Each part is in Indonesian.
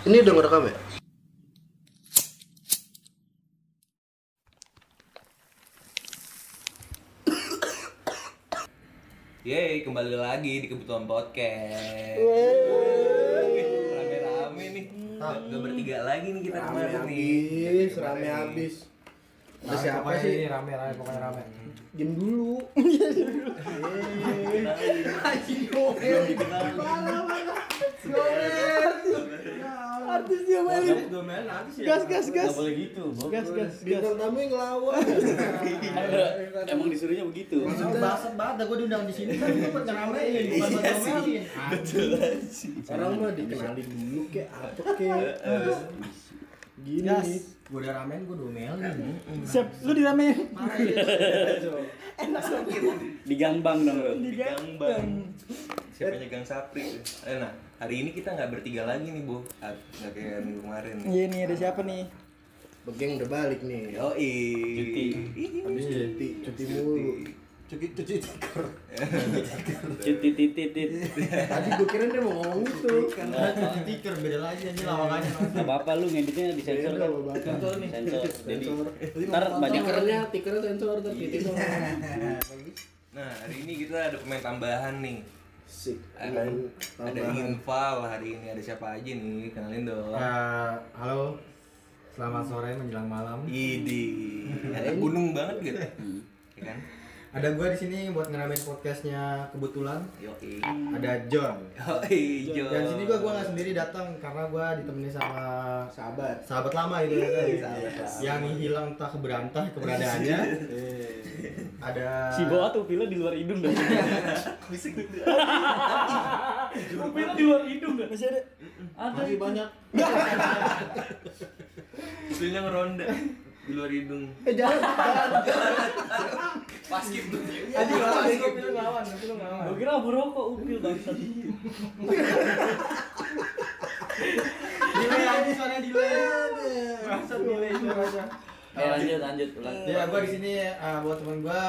Ini udah ngerekam ya? Yeay, kembali lagi di kebutuhan podcast. Rame-rame nih. Gak, gak bertiga lagi nih kita Rame kemarin nih. rame habis. Ada siapa sih? ini rame rame pokoknya rame Diam dulu. Artis dia main. Gas gas gas. boleh gitu. Gas gas gas. Bintang tamu yang ngelawan. Emang disuruhnya begitu. Maksudnya bangsat banget dah gue diundang di sini kan gue buat ngeramein bukan buat ngomelin Orang mah dikenalin dulu kek apa kek. Gini. Gas. gue udah ramein gue domelin Siap, lu diramein. Digangbang dong lu. Di gang bang. Siapanya gang Sapri. Eh, nah, hari ini kita nggak bertiga lagi nih, Bu. Nggak kayak minggu kemarin nih. Iya nih ada siapa nih? Begeng udah balik nih. Yoi. Cuti. Habis cuti, cuti mulu. Cuti cuti tikar. Cuti titit tit. Tadi gue kira dia mau ngomong itu. kan stiker beda lagi aja lawangannya Enggak apa-apa lu ngeditnya di sensor kan. Sensor nih. Sensor. Jadi ntar banyak Tikernya, tikernya sensor tapi itu doang. Nah, hari ini kita ada pemain tambahan nih. Sik. Ada, ada infal hari ini ada siapa aja nih? Kenalin dong. Eh, halo selamat sore menjelang malam Idi. Ada gunung banget gitu. Ya kan? Ada gue di sini buat ngeramein podcastnya kebetulan Yoi. ada John Yoi, Jo. dan sini gue gue nggak sendiri datang karena gue ditemani sama Sahabat. sahabat lama itu ya kan yang hilang entah keberantah keberadaannya ada si bawa tuh pila di luar hidung dah. Pila di luar hidung dah. Masih ada. Ada Masih banyak. Itunya ngeronda di luar hidung. Eh jangan, jangan. Pas gitu. Aji lawan, gue pilih lawan, gue pilih lawan. Gua kira abu rokok upil bangsat. delay aja soalnya delay bangsat delay suaranya Eh lanjut lanjut ulang. ya gue di sini eh, buat temen gue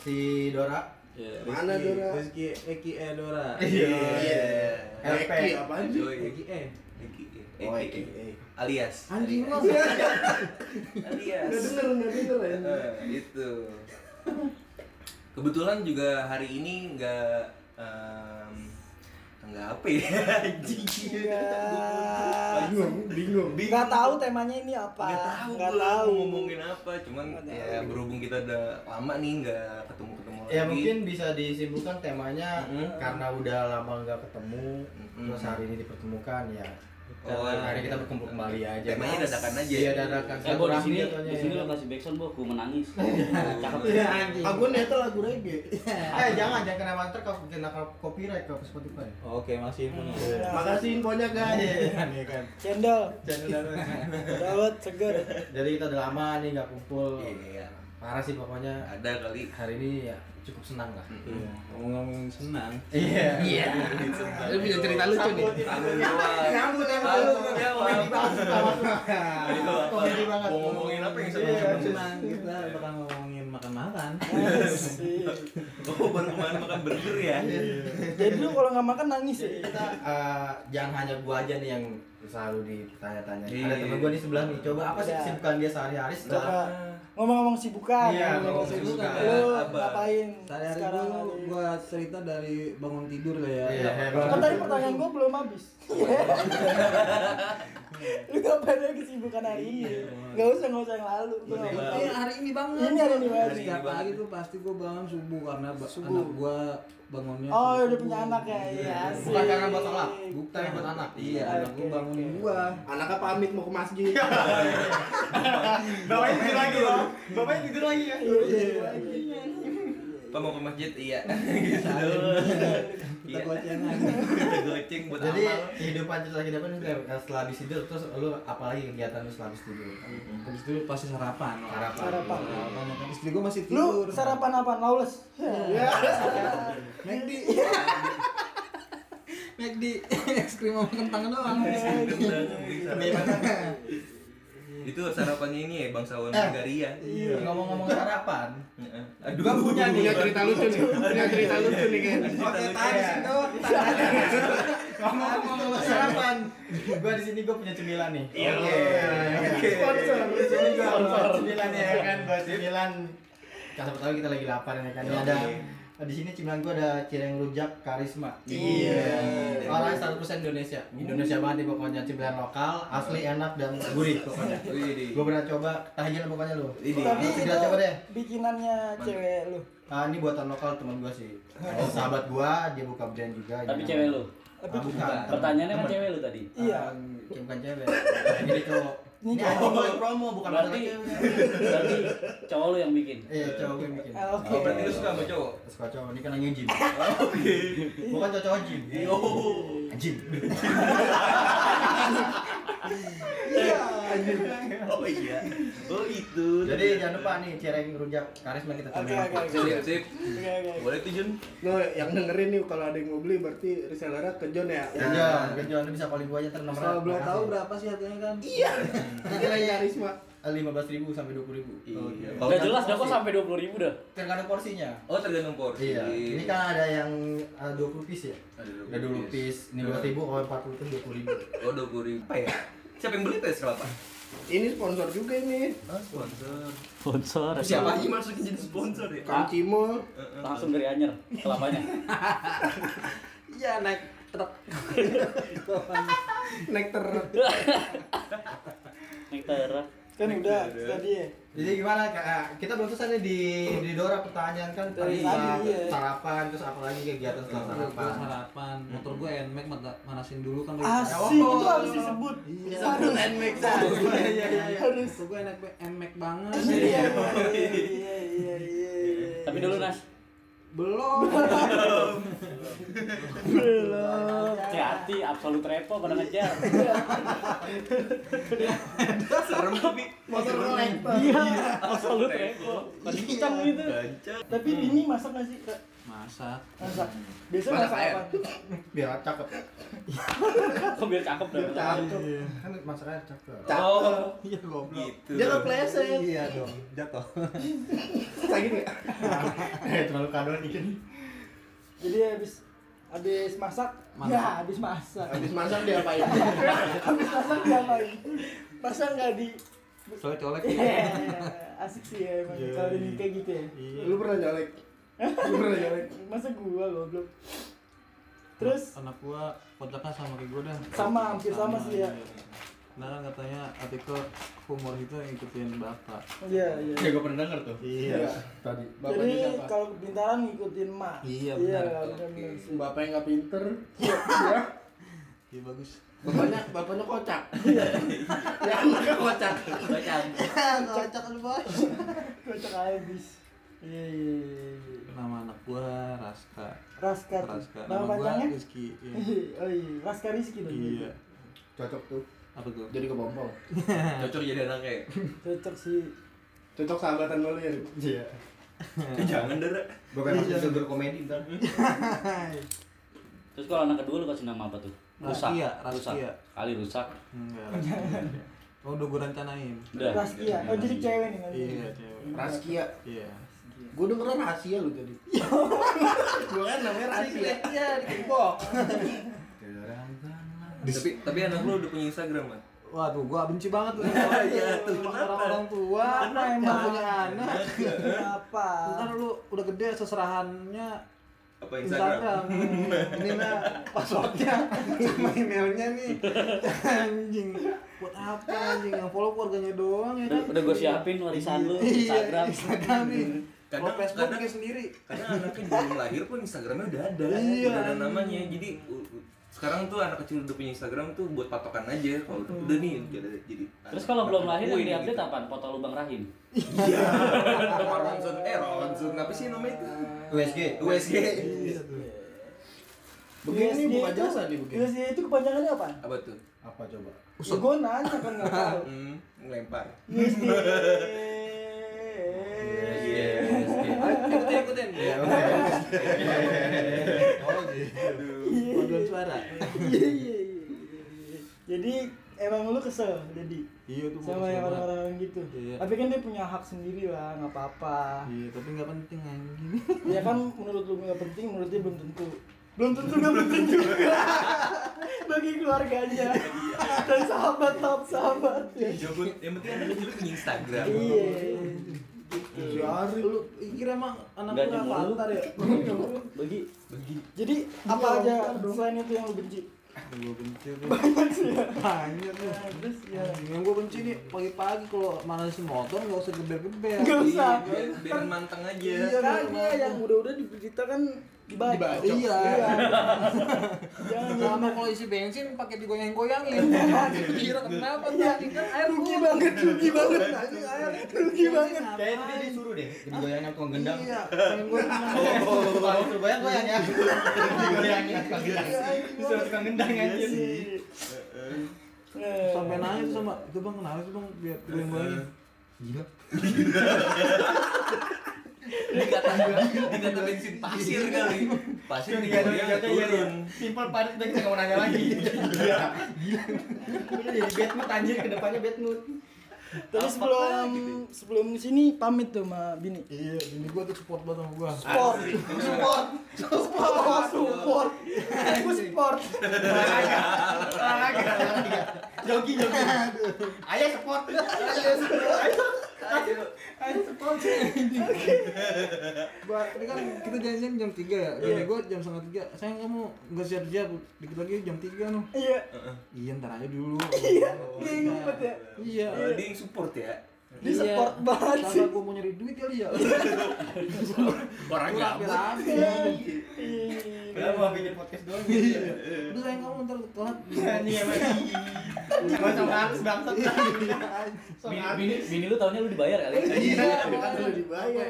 si Dora Iya. Mana Dora? Rizky Eki Edora. Iya. LP. LP. apaan sih? Joy. Eki E. Eki. Oh, Eki. Eki. Alias. Anjing Alias. lu. Alias. Nggak denger, nggak denger ya. Eh, itu. Kebetulan juga hari ini nggak em, nggak apa ya anjing. Bingung, bingung. Nggak tahu temanya ini apa. Nggak tahu Nggak tahu. ngomongin apa, cuman ya berhubung kita udah lama nih nggak ketemu-ketemu lagi. ya mungkin bisa disimpulkan temanya Mm-mm. karena udah lama nggak ketemu Mm-mm. terus hari ini dipertemukan ya Oh, hari kita berkumpul kembali aja Temanya dadakan aja. iya dadakan Eh Bo di sini di sini katanya. lo kasih backsound Bo, ku menangis. Cakep. Iya, anjing. Gue neta lagu reggae. eh jangan jangan kena manter kalau kena copyright ke Spotify Oke, masih punya. Makasih infonya guys. Iya kan Cendol. Dadakan. Dawet seger. jadi kita udah lama nih nggak kumpul Iya. Parah sih pokoknya Ada kali. hari ini ya cukup senang lah Iya. Ngomong-ngomong senang. iya iya Lu punya cerita lucu nih. Tanggung jawab. Nyambut jawab. komedi banget ngomongin apa yang Iya, seru? Senang kita bakal ngomongin makan-makan. Oh, baru kemarin makan burger ya? Jadi lu kalau nggak makan nangis ya? kita eh, jangan hanya gua aja nih yang selalu ditanya-tanya Iya. ada temen gua di sebelah nih coba apa sih kesibukan dia sehari-hari Coba setelah ngomong-ngomong sibukan. Iya, ngomong ngomong sibukan. Lu Apa? ngapain Sehari-hari sekarang? gua, hari? gua cerita dari bangun tidur lah ya. Iya, Kan tadi pertanyaan gua belum habis. Lu ngapain aja kesibukan hari ini? Gak usah, gak usah yang lalu. Iya, hari ini banget. Ini hari ini banget. Setiap pagi tuh pasti gua bangun subuh karena Subuh. anak gua bangunnya. Oh, subuh. udah punya anak ya? Iya, asik. bukan karena buat sholat bukan buat anak Iya, anak gua bangunin gua. Anaknya pamit mau ke masjid. bapaknya tidur lagi loh bapaknya tidur lagi ya Pak mau ke masjid? Iya. Kita Iya. gocengan. Kita goceng buat jadi amal. kehidupan setelah kehidupan setelah habis tidur terus lu apalagi kegiatan lu setelah habis tidur Habis itu pasti sarapan. Sarapan. Sarapan. Sarapan. Istri gua masih Lu tidur. sarapan apa? Lawless? Ya. McD. McD es krim sama kentang doang. Itu sarapannya ini ya bangsawan Eh. Bulgaria. Iya. ngomong-ngomong sarapan Heeh. Aduh. Gua punya nih. Cerita lucu nih. Punya cerita lucu nih kan. Oke, tadi Iya. situ. Ngomong-ngomong sarapan. Gua di sini gua punya cemilan nih. Iya. Oke. Oke. Sponsor. Di sini gua cemilan ya kan, buat cemilan. Siapa tahu kita lagi lapar ya kan. Ini ada di sini cemilan gua ada cireng rujak karisma. Iya. Orang 100% Indonesia. Indonesia banget nih pokoknya cemilan lokal, asli enak dan gurih pokoknya. Widih. Gua pernah coba, tahayan pokoknya lu. Tapi itu coba deh. bikinannya cewek lu. Ah, ini buatan lokal teman gua sih. Ada sahabat gua, dia buka brand juga. Tapi cewek lu. Tapi Ah, bukan. Pertanyaannya kan cewek lu tadi. Iya. Ah, bukan cewek. Ini cowok. Ini gua yang promo bukan Berarti berarti cowok lu yang bikin. Iya, cowok gue yang bikin. Ah, Oke. Oh, berarti lu suka sama cowok? Suka cowok, ini kan lagi gym. Bukan cowok gym. Gym. Oh iya. Oh itu. Jadi jangan lupa nih cireng rujak karisma kita cobain. oke oke. Sip, sip. Boleh tuh Jun. No, yang dengerin nih kalau ada yang mau beli berarti resellernya ke John ya. Genjon, genjon lu bisa calling gua aja nomor. Kalau boleh tahu berapa sih harganya kan? Iya. Kira karisma. lima belas ribu sampai dua puluh ribu. Iya. Udah jelas dah kok sampai 20 ribu dah. Tergantung porsinya. Oh tergantung porsi. Iya. Ini kan ada yang uh, 20 piece ya. Ada Ada 20 piece. Ini 12 ribu, kalau 40 piece 20 ribu. Oh dua puluh ribu. Apa ya? Siapa yang beli tes kelapa? Ini sponsor juga ini. Ah, sponsor. Sponsor. Siapa lagi masukin jadi sponsor ya? Kang Cimol. Langsung dari Anyer kelapanya. Iya naik truk. Naik ter. Naik terak. Kan udah tadi ya. Jadi gimana Kak? Kita belum selesai nih di di Dora pertanyaan kan Dari tadi iya. sarapan terus apa lagi kegiatan setelah Gue sarapan. sarapan. Motor gue NMAX mana- manasin dulu kan. Asik Oh, itu oh, harus disebut. Iya. Harus. Nmax. Iya iya iya. Harus. Motor gue enak NMAX banget. Iya iya iya iya iya. Tapi dulu Nas, Belum. belum. hati-hati absolut repo pada ngejar. Serem tapi. Motor kolektor. Iya. Absolut repo. Kencang gitu. Tapi ini masak nggak sih? Kak? Masak. Masak. Biasa Masak masak air. apa? Biar cakep. Kok biar cakep dah. Cakep. Kan masaknya cakep. Oh. Iya goblok. Gitu. Dia kepleset. Iya dong. Jatuh. Sakit nggak? Eh terlalu kadon dikit. Jadi habis habis masak, Masak. ya habis masak. Habis masak dia apain? habis masak diapain? Masa nggak di Soalnya colek. Iya, asik sih ya emang Iya, kalau iya. kayak gitu ya. Iya. Lu pernah nyolek? Pernah? Masa gua goblok. Terus anak gua kontaknya sama kayak gua dah. Sama, hampir sama sih ya. iya. Nah kan katanya artikel humor itu yang ikutin bapak. iya iya. Ya gue pernah denger tuh. Iya. Tadi. Bapaknya Jadi siapa? kalau kepintaran ngikutin mak. Iya, Iya benar. benar benar sih. Bapaknya nggak pinter. Iya bagus. Bapaknya bapaknya kocak. Ya anaknya kocak. Kocak lu bos. Kocak habis. Iya iya iya. Iya. Nama anak gua Raska. Raska. Raska. Nama Nama gua panjangnya? Rizky. Iya. Oh iya, Raska Rizky dong. Iya. Cocok tuh. Apa tuh? Jadi kepompong. Cocok jadi anaknya. Cocok sih. Cocok sahabatan lu ya. Iya. Jangan dera. Gue pengen masuk jalur komedi ntar. Terus kalau anak kedua lu kasih nama apa tuh? Rusak. Raskia, Rusak. Raskia. Kali rusak. Enggak. Oh udah gua rencanain. Udah. Raskia. Oh jadi cewek nih. Iya cewek. Raskia. Iya. Gue denger rahasia lu tadi. Gue kan namanya rahasia. Iya, dikempok. Tapi tapi anak lu udah punya Instagram kan? Waduh, gua benci banget tuh. Iya, tuh, kenapa? orang-orang tua. Kenapa Yang emang? punya anak. Kenapa? Ntar lu udah gede seserahannya Apa Instagram? Instagram. Ini mah passwordnya sama emailnya nih. Anjing. Buat apa anjing? Yang follow keluarganya doang ya Udah, kan? udah gue siapin warisan lu Iya, Instagram. Instagram nih. Kalau Kadang- Facebook kadang- sendiri. Karena anaknya belum lahir pun Instagramnya udah ada, Iya. udah ada namanya. Jadi sekarang tuh anak kecil udah punya Instagram tuh buat patokan aja. Kalau udah, udah nih jadi jadi. Terus kalau belum lahir yang diupdate gitu. apaan? Foto lubang rahim. Iya. Sama Ronson, eh Ronson apa sih namanya itu? USG. USG. Iya. Begini USG buka itu- jasa nih begini. USG itu kepanjangannya apa? Apa tuh? Apa coba? Ya, gue nanya kan nggak tahu. Hmm, ngelempar. USG. Iya. Ikutin, ikutin. Iya. Oh gitu. Paduan suara. Iya iya iya. Jadi emang lu kesel jadi Iya tuh. sama yang orang-orang gitu. Iya. Tapi kan dia punya hak sendiri lah, nggak apa-apa. Iya, tapi nggak penting anjing. Ya kan menurut lu nggak penting, menurut dia belum tentu. belum tentu dapetin juga bagi keluarganya dan sahabat top sahabat ya. Yang penting ada punya Instagram. iya Si Ari lu kira emang anak lu nyambung. Avantar ya? Bagi jadi apa aja selain itu yang lu benci Gua benci tuh. banyak sih ya Banyak tuh. terus ya Yang gue benci nih pagi-pagi kalau manasin motor nggak usah geber-geber. Nggak usah. Iya, biar manteng aja. Iya, makanya yang udah-udah diberitakan dibaca Dibacok. Iya. jangan Sama kalau isi bensin pakai digoyang-goyangin. Kira kenapa Iya, tadi kan air rugi banget rugi banget Anjing air. rugi banget Kayaknya tadi disuruh deh, digoyangin tukang gendang. Iya. Pengen gue Kalau suruh goyang goyang ya. Digoyangin tukang gendang. Gendang anjir. Eh, sampai nanya tuh sama itu bang kenapa sih bang biar goyang-goyangin. Gila. Dikata dikata bensin pasir kali. Pasir diganti ya. turun. Simple padat udah kita nggak mau nanya lagi. Gila. Gila. Udah jadi bad mood anjir ke depannya bad mood. Tadi sebelum sebelum sini pamit tuh sama Bini. Iya, ini gua tuh support banget sama gua. Sport, support, support, support, aku sport. Olahraga. Olahraga. Ayo sport. Ayo sport. Ayo sport. Gua ini kan kita janjian jam 3 ya. Jadi gua jam setengah 3. Sayang kamu enggak siap-siap. Dikit lagi jam 3 noh. Iya, Iya, ntar aja dulu. iya, dia ngumpet ya. Iya. Oh, dia yang support ya. Dia support banget sih. Karena gua mau nyari duit kali ya. Orang gabut. rapi-rapi. Udah mau bikin podcast doang. Udah sayang kamu ntar telat. Ini ya. Gua sama artis bangsat. bini, lu tahunnya lu dibayar kali. Iya, kan dulu dibayar.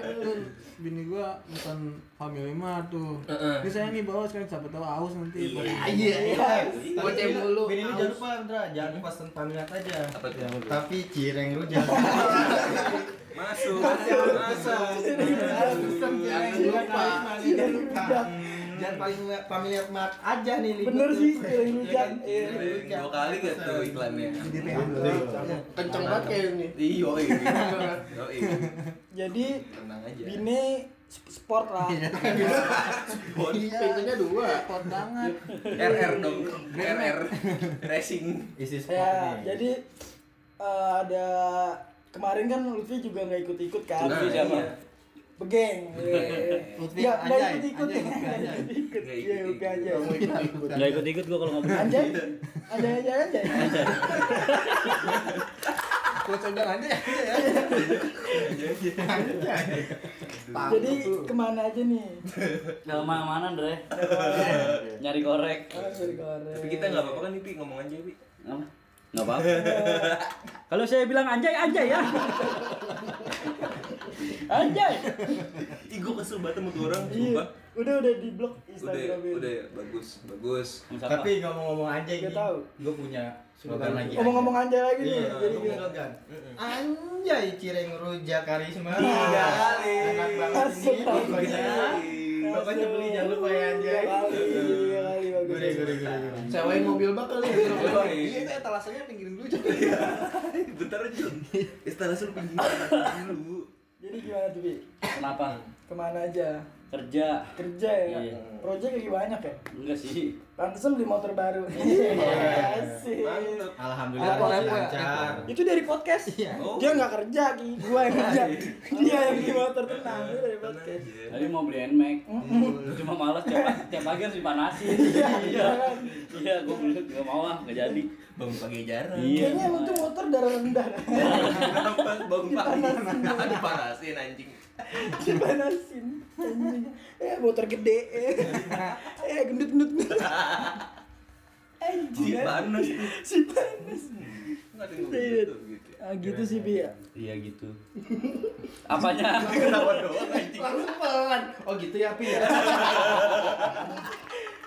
Bini gua bukan family mart tuh. Heeh. Ini saya nih bawa sekarang siapa tahu aus nanti. Iya, iya. Bocah mulu. Bini lu jangan lupa, Andra, jangan pesan pamilat aja. Apa tuh? Tapi cireng rujak. Masuk. Masuk. Jangan lupa. Tidak lupa. Jangan paling pamilat mat aja nih libur Bener sih, cireng Iya rujak. kan? Iya. Dua kali gak tuh iklannya? Kenceng banget kayak ini. Iya, iya. Jadi Tenang aja. Bini sp- sport lah. Bon. Pintunya dua. Pot banget. RR dong. RR Racing. Isi sport Ya, nih. jadi eh, ada kemarin kan Lutfi juga nggak ikut-ikut kan? Lutfi siapa? Iya. Begeng. Lutfi Nggak nggak Anjay, ikut-ikut. Anjay, Lutfi Anjay. Nggak ikut. Nggak Iya, aja. Ikut-ikut gua kalau ngobrol. Anjay, anjay, anjay, anjay. Kalau saya bilang aja ya. Jadi ke mana aja nih? Ke mana-mana, Dre. Nyari korek. Tapi kita nggak apa-apa kan nih, Pi? Ngomong aja, Pi. Apa? Nggak apa-apa. Kalau saya bilang anjay, anjay ya. Anjay. Ih, gue kesel banget sama tuh orang, Iya. sumpah. Udah udah di blok Udah, Instagramnya. udah ya, bagus, bagus. Tapi ngomong-ngomong aja Nggak ini, tahu. gue punya slogan lagi. ngomong-ngomong anjay lagi nih. Iya, Jadi gimana? slogan. Anjay, cireng rujak karisma. Tiga kali. Enak banget ini. Pokoknya, pokoknya beli jangan lupa ya anjay. Tiga kali, tiga kali bagus. Gurih, gurih, gurih, gurih. Sewain mobil bak kali. ya. Iya, itu etalasannya pinggirin dulu. Cok. Bentar aja. Istilah suruh pinggir dulu. Jadi gimana tuh, Bi? Kenapa? Ke mana aja? Kerja. Kerja ya? Iya. Project lagi banyak ya? Enggak sih. Pantesan beli motor baru. Iya, Asik. Mantap. Alhamdulillah Apa, apa? lancar. Itu dari podcast. Oh. Dia nggak kerja, Ki. Gua yang kerja. Dia yang beli motor tenang. Itu dari podcast. Tadi mau beli NMAX. Cuma malas tiap, tiap pagi harus dipanasin. Iya, iya kan? Iya, gua beli gak mau ah, gak jadi. Bangun pagi jarang. Iya. Kayaknya emang tuh motor darah rendah. Bangun pagi? Dipanasin anjing. Dipanasin. Eh, motor gede. Eh, gendut-gendut. Anjing. Si panas. Si panas. Nggak ada Iya. gitu gitu. Ah, gitu sih, Bi ya. Iya gitu. Apanya? Kenapa doang? Langsung pelan. Oh gitu ya, Pi ya.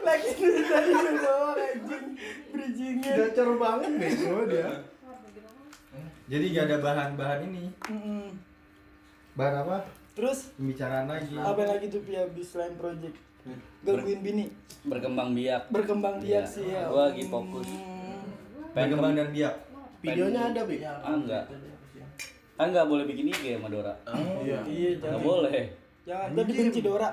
Lagi dari tadi doang anjing. Bridgingnya. Gacor banget bego dia. Jadi gak ada bahan-bahan ini. Bahan apa? Terus Pembicaraan lagi. apa lagi tuh Pi habis selain project? Gangguin bini. Berkembang biak. Berkembang biak Iya. sih ya. Gua lagi fokus. Hmm. Berkembang dan biak. Videonya ada, Pi. Ah, enggak. Kan enggak boleh bikin IG sama Dora. Oh, Iya. Iya, Enggak jangan. boleh. Jangan tadi benci Dora.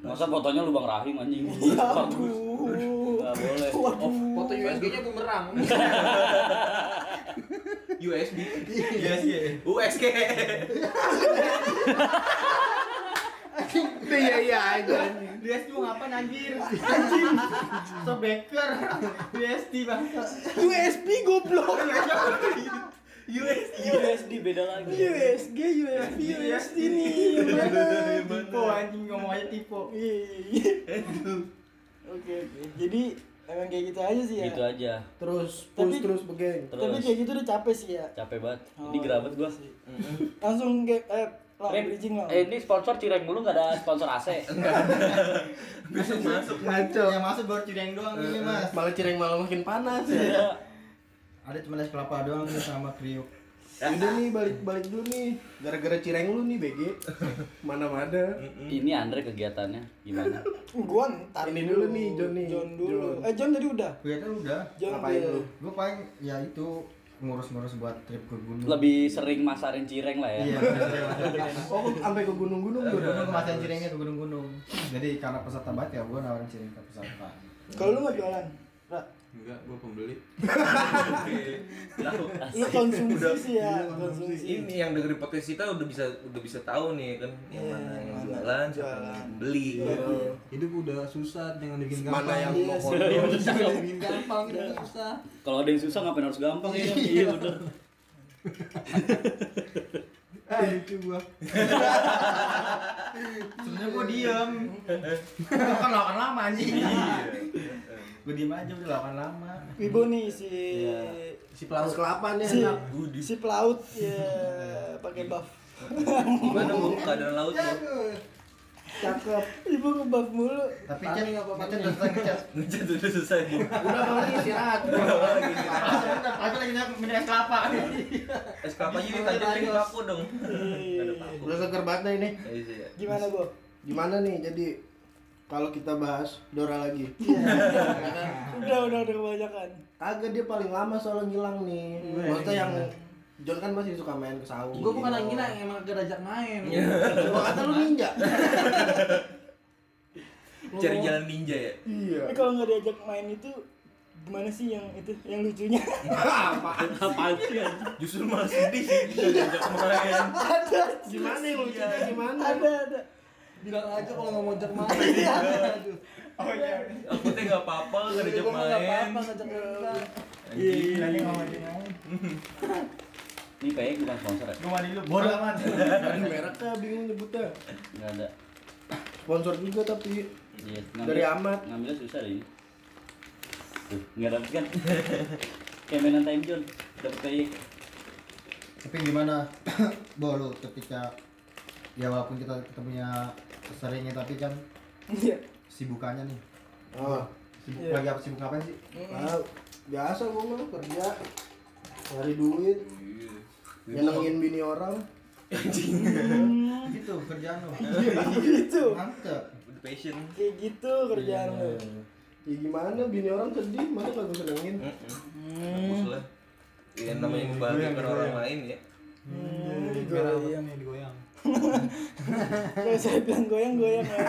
Masa fotonya lubang rahim anjing. Ya aduh. Enggak boleh. Waduh. Foto USG-nya bumerang. USB USB USG Iya iya aja. Dia tuh ngapain anjir? Anjing. So baker. USD bang. USB goblok. USD USD beda lagi. USG, USB, USD nih. Tipe anjing ngomong aja tipe. Iya. Oke oke. Jadi emang kayak gitu aja sih ya. Gitu aja. Terus Tapi- push terus begeng. Tapi Terus kayak gitu udah capek sih ya. capek banget. Oh, Ini gerabet gua. Langsung kayak eh lah bridging lah. eh, ini sponsor cireng dulu nggak ada sponsor AC. besok masuk Ngaco. Yang masuk baru cireng doang ini mas. Malah cireng malah makin panas ya. Iya. Ada cuma es kelapa doang sama kriuk. Udah nih balik balik dulu nih. Gara-gara cireng lu nih BG. Mana mana. Ini Andre kegiatannya gimana? Gua ntar Ini dulu nih, John nih. John dulu. John. Eh John tadi udah. Kelihatan udah. John Ngapain lu? Gue paling ya itu ngurus-ngurus buat trip ke gunung. Lebih sering masarin cireng lah ya. Iya. Oh, sampai ke gunung-gunung Ke tuh. gunung kemasan cirengnya ke gunung-gunung. Jadi karena peserta banget ya gue nawarin cireng ke peserta. Kalau lu nggak jualan, Ra, enggak gua pembeli lu konsumsi sih ya, konsumsi. ini yang dengerin podcast kita udah bisa udah bisa tahu nih kan yang Iya, mana yang mana jualan siapa jualan. yang beli Hidup udah susah, jangan dibikin Mana gampang. yang Iya mau. Jangan dibikin gampang, itu susah. Kalau ada yang susah ngapain harus gampang ya? Iya bener. Ah, itu gua. Sebenarnya. Gua kan lawan lama anjing. Gue diem aja udah lawan lama. Wibo nih si Si pelaut kelapa nih si, enak. si pelaut ya pakai buff. gimana bu keadaan laut bu Cakep. Ibu ngebuff mulu. Tapi chat nih. udah selesai ngechat. ngecat udah selesai bu Udah paling istirahat. Aku lagi minum es kelapa. es kelapanya ditajam pakai paku dong Udah seger banget ini. Eh, iya. Gimana, Bo? Gimana nih jadi kalau kita bahas Dora lagi? Udah, udah, udah kebanyakan. Kagak dia paling lama soalnya ngilang nih. Maksudnya yang John kan masih suka main ke sawah. Gua bukan lagi ngilang, emang gak diajak main. Gua kata lu ninja. cari jalan ninja ya Iya. Tapi kalau nggak diajak main itu gimana sih yang itu yang lucunya? Apaan sih anjing? justru malah sedih sih diajak main ada, Gimana yang lucunya gimana? ada, ada. Bilang aja kalau nggak mau ajak main. Aduh. Oh iya. aku teh nggak apa-apa nggak diajak Gua mah nggak main apa-apa ngajak main. Anjing. Tadi ngomong main. Ini kayaknya bukan sponsor ya? Mandi dulu. Bodoh amat. Dari merek kah bingung nyebutnya. Nggak ada. Sponsor juga tapi Iya, dari amat. Ngambilnya susah deh ini. Tuh, nggak dapet kan? Kayak mainan time zone, dapet kayak Tapi gimana? Bo lu ketika ya walaupun kita ketemunya seringnya tapi kan Iya. sibukannya nih. Oh, Sibuk Iya. lagi apa sibuk ngapain sih? ah, biasa gua mah kerja cari duit nyenengin bini orang Gitu kerjaan lu. gitu. Mantep. udah passion Kayak gitu kerjaan Iya. lu. ya gimana bini orang sedih masa gak gue senengin lah ya namanya membahagiakan orang lain ya Hmm, Merah goyang. Kalau saya bilang goyang-goyang ya.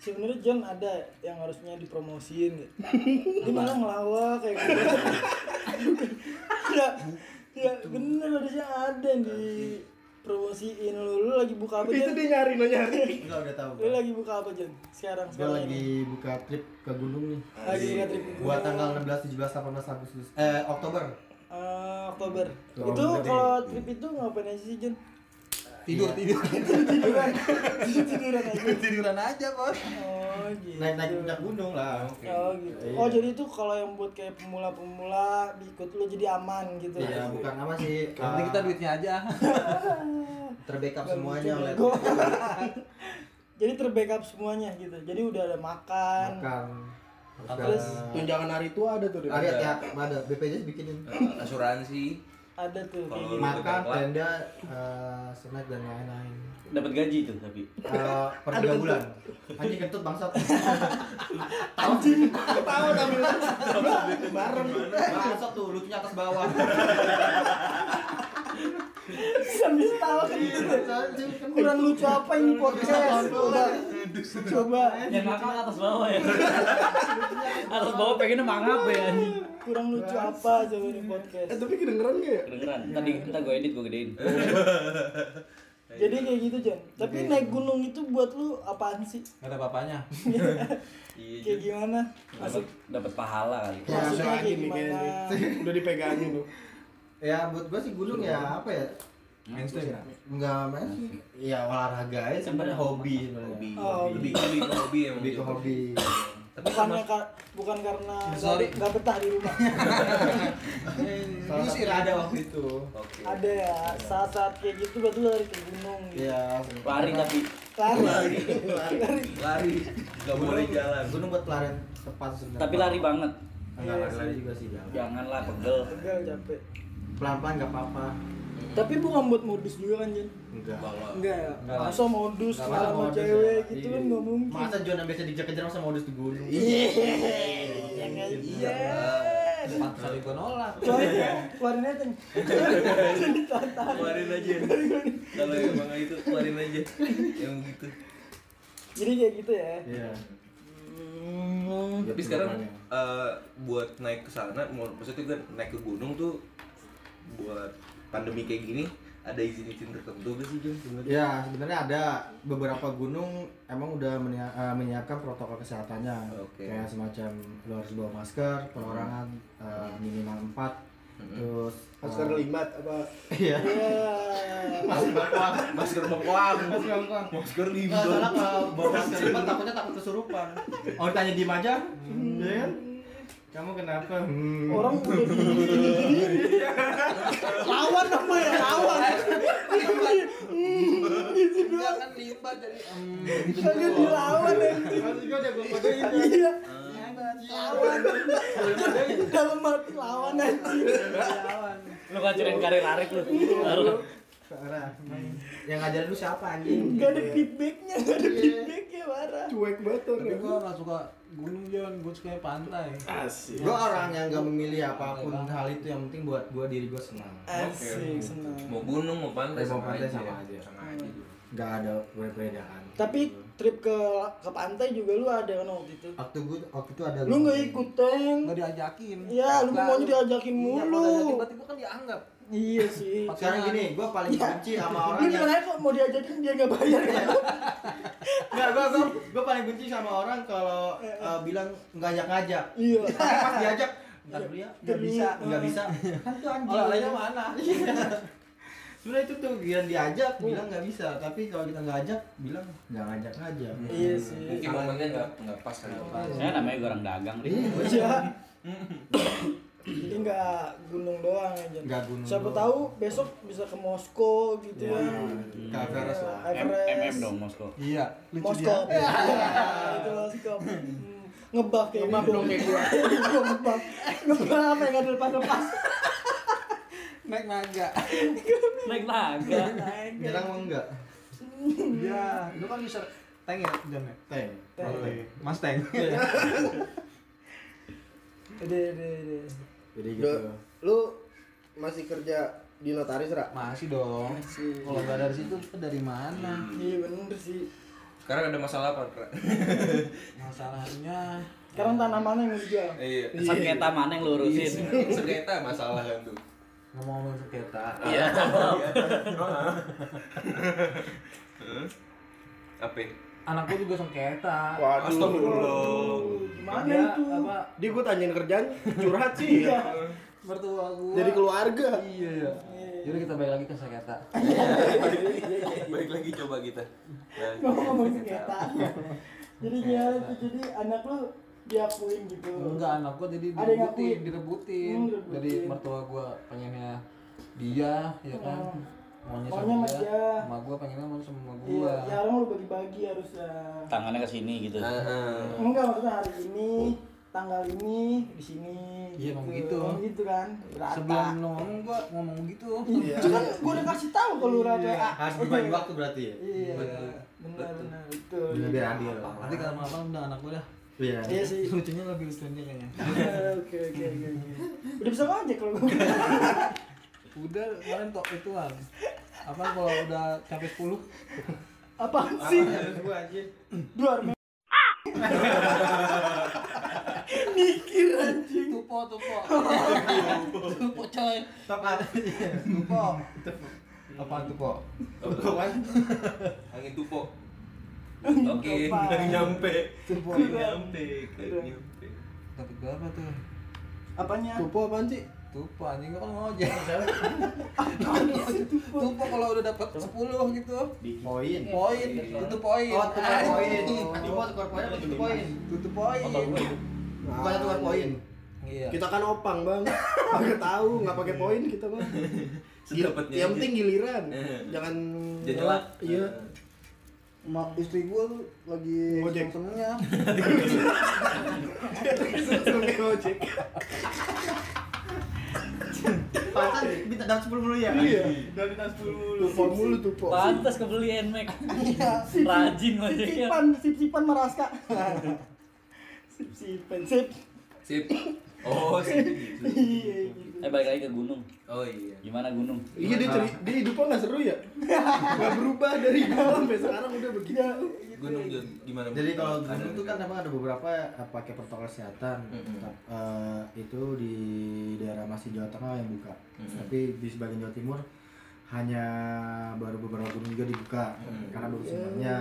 Sebenarnya John ada yang harusnya dipromosiin gitu. Dia malah ngelawak kayak gitu. ya, ya bener harusnya ada yang dipromosiin lu. Lu lagi buka apa itu John? dia nyari lo nyari Enggak udah tahu. Lu lagi buka apa John? Sekarang Gue sekarang lagi ini. buka trip ke gunung nih. Lagi buka trip ke Buat tanggal 16, 17, 18 Agustus. Eh Oktober. Eh, Oktober. Itu kalau trip itu ngapain aja sih John? Tidur, Iya. tidur. Tiduran. Tiduran aja. Tiduran aja, Bos. Oh gitu. Naik naik puncak gunung lah. Oh gitu. Iya. Oh jadi itu kalau yang buat kayak pemula-pemula ikut lu jadi aman gitu. Iya, bukan apa sih. Yang penting kita eh, duitnya aja. terbackup semuanya oleh jadi terbackup semuanya gitu. Jadi udah ada makan. makan. Terus tunjangan hari tua ada tuh di Ada ya, ada BPJS bikinin. Eh, asuransi ada tuh kayak Kalau gitu. Makan, tenda, eh, snack dan lain-lain. Dapat gaji tuh tapi. Eh, per tiga bulan. Anjing kentut bangsat. anjing tahu tapi bareng Bangsat tuh, lucunya atas bawah. sambil ketawa kan gitu kurang lucu apa ini podcast coba coba Yang ngakak atas bawah ya. atas bawah pengennya mangap ya anjing. kurang lucu apa coba ini podcast Eh tapi kedengeran gak ya? Kedengeran. Tadi kita gue edit gue gedein. jadi kayak gitu Jan tapi naik gunung itu buat lu apaan sih Gak ada papanya. Iya, kayak gimana Dapat dapat pahala kali. Ya, Maksudnya lagi kayak gimana? Udah dipegangin tuh. Ya buat gua sih gunung ya apa ya? Mainstream. Enggak main sih. Ya olahraga aja sebenarnya hobi sebenarnya. hobi Oh, lebih lebih ke hobi emang Lebih ke dia. hobi. tapi bukannya sama ka- bukan karena Sorry. nggak betah di rumah Ini sih ada waktu itu. oke ada ya saat-saat kayak gitu berarti lu lari ke gunung gitu. Iya. Lari tapi lari Lari. lari lari nggak boleh jalan Gunung buat pelarian tepat sebenarnya. tapi lari banget. Enggak lari-lari juga sih jalan. Janganlah pegel. tegal capek Pelan-pelan enggak apa-apa. tapi bukan buat modus juga kan Jen Enggak. Enggak ya masa modus Enggak lah, sama modus cewek ya. gitu Iya. kan nggak mungkin Masa John yang biasa dikejar-kejar masa modus di gunung? iya iya iya Pantesan gue nolak. keluarin keluarin aja keluarin aja kalau emang itu keluarin aja yang gitu jadi kayak gitu ya Iya. Hmm. tapi sekarang eh, buat naik ke sana mau- maksudnya kan naik ke gunung tuh buat pandemi kayak gini ada izin-izin tertentu gak sih Jun sebenarnya? Ya, sebenarnya ada beberapa gunung emang udah menia- eh, menyiapkan protokol kesehatannya. Oke. Kayak semacam lu harus bawa masker, perorangan eh, minimal 4. Terus Masker eh, limat apa? Iya. Iya. Masker bengkoang. masker bengkoang Masker bengkoang. masker salah kalau bawa masker lipat takutnya takut kesurupan. Oh, ditanya diem aja. Iya kan? Kamu kenapa? Hmm. orang udah di lawan apa ya lawan Dia kan lipat jadi kagak dilawan anjing Masih gua udah kodein. iya lawan dalam hati lawan anjing Lu ngajarin karir Arif lu. Baru. Parah. Yang ngajarin lu siapa anjing? gak ada feedbacknya gak ada feedbacknya parah Cuek banget Tapi orang. gue gak suka gunung Jon, gue suka pantai. Asik. Gue orang yang gak memilih apa pun hal itu yang penting buat gue diri gue senang. asik senang mau gunung mau pantai Mau sama pantai aja sama aja. sama aja juga. Gak ada perbedaan. tapi trip ke ke pantai juga lu ada kan waktu itu waktu gue waktu itu ada lu nggak ikut teng Gak diajakin. Iya, lu maunya diajakin Iya, mulu. kalau diajakin berarti gue kan dianggap. Iya sih. Sekarang gini gue paling benci sama orang dia yang aja kok mau diajakin dia nggak bayar kan nggak gue gue gue paling benci sama orang kalau eh, bilang nggak ngajak ngajak iya. Tapi pas diajak ntar dulu ya. Nggak bisa nggak bisa. Kan tuh anjing. Mana? sebenarnya itu tuh biar diajak bilang nggak bisa. Tapi kalau kita nggak ajak bilang nggak ngajak ngajak iya sih. Mungkin momennya nggak nggak pas kali Saya namanya orang dagang deh. iya jadi nggak gunung doang aja nggak gunung siapa doang. tahu besok bisa ke Moskow gitu ya ya ke Everest lah M- Everest MM dong Moskow. Iya, lucu Moskow dia. ya itu Moskow Hmm, ngebak kayak Ngebak gitu. dong kayak gua. Gua ngebak ngebak apa yang nggak lepas lepas Naik naga. Naik naga. nyerang mau enggak Iya, lu kan bisa tank ya, Jon ya? tank Tank. Oh, iya. Mas tank. Dede, dede. Jadi gitu lu masih kerja di notaris, Ra? Masih dong. Masih. Kalau nggak dari situ, kita dari mana? Iya bener sih. sekarang ada masalah apa Ra? Masalahnya Sekarang tanamannya yang mau dijual. iya Sengketa mana yang lu urusin? sengketa masalah kan tuh ngomong-ngomong sengketa. Iya. apa Anak gua juga sengketa. Waduh. Astagfirullah. Gimana itu? apa? Dia gue tanyain kerjaan, curhat sih. Iya. Mertua gua. Jadi keluarga. Iya, iya. Jadi kita balik lagi ke sengketa. balik lagi coba kita Nah, Ngomong-ngomong sengketa. Jadi ya, jadi anak lu diakuin gitu. Enggak, anak gua jadi direbutin, direbutin. Hmm, direbutin. Jadi mertua gua pengennya dia, ya kan. Maunya Maunya sama sama dia. dia. Sama gua pengennya mau sama Iya, gua. ya orang lu bagi-bagi harusnya. Tangannya ke sini gitu. Ah, ah. Enggak maksudnya hari ini, tanggal ini di sini. Iya, emang gitu. Emang gitu kan. Berata. Sebelum lu ngomong gua ngomong gitu. Iya. Itu kan gua udah kasih tahu kalau lu rata. harus dibagi waktu berarti ya Iya. Betul. Benar benar betul. Biar biar adil Nanti kalau malam udah anak gua dah. iya Iya sih. Lucunya lebih lucunya kayaknya. Oke oke oke. oke. Udah bisa ngojek kalau gua. Udah kemarin tok ituan. Apa kalau udah sampai 10? Apaan sih? Gua anjir. Luar me- Mikir anjing. Tupo, tupo. tupo coy. Tepat. Tupo. Apa tupo? Bukan. angin tupo oke nyampe Tupo. nggak nyampe nggak nyampe Dapat berapa tuh? Apanya? Tupo apaan sih? Tupo anjing kan ngojek. Tupo kalau udah dapat 10 gitu. Poin. Poin, itu poin. Oh, tukar poin. Tukar poin tutup poin? Tutup poin. Nah, Bukannya tukar poin. Iya. Kita kan opang bang, nggak tahu nggak pakai poin kita bang. Sedapatnya Yang penting giliran, Eh. jangan nyelak. nyelak. Iya. Mak istri tuh lagi Ngojek. senengnya. Sampai ojek. Pantas minta dapat 10 mulu ya? Iya. Dapat minta 10 mulu. Tupo mulu tupo. Pantas kebeli Nmax. Rajin ojeknya. Sip-sipan, sip-sipan maraska. Sip-sipan, sip. sip oh sip gitu Iya, gitu. Eh balik lagi ke gunung. oh iya Gimana gunung? Iya dia, ceri- dia hidupnya nggak seru ya? Nggak berubah dari dulu sampai sekarang udah begitu. gunung Jon gimana Jadi kalau gunung tuh nggak? kan emang ada beberapa eh, pakai protokol kesehatan. Eh, itu di daerah masih Jawa Tengah yang buka. Tapi di sebagian Jawa Timur hanya baru beberapa gunung juga dibuka Mm. karena baru sebenarnya.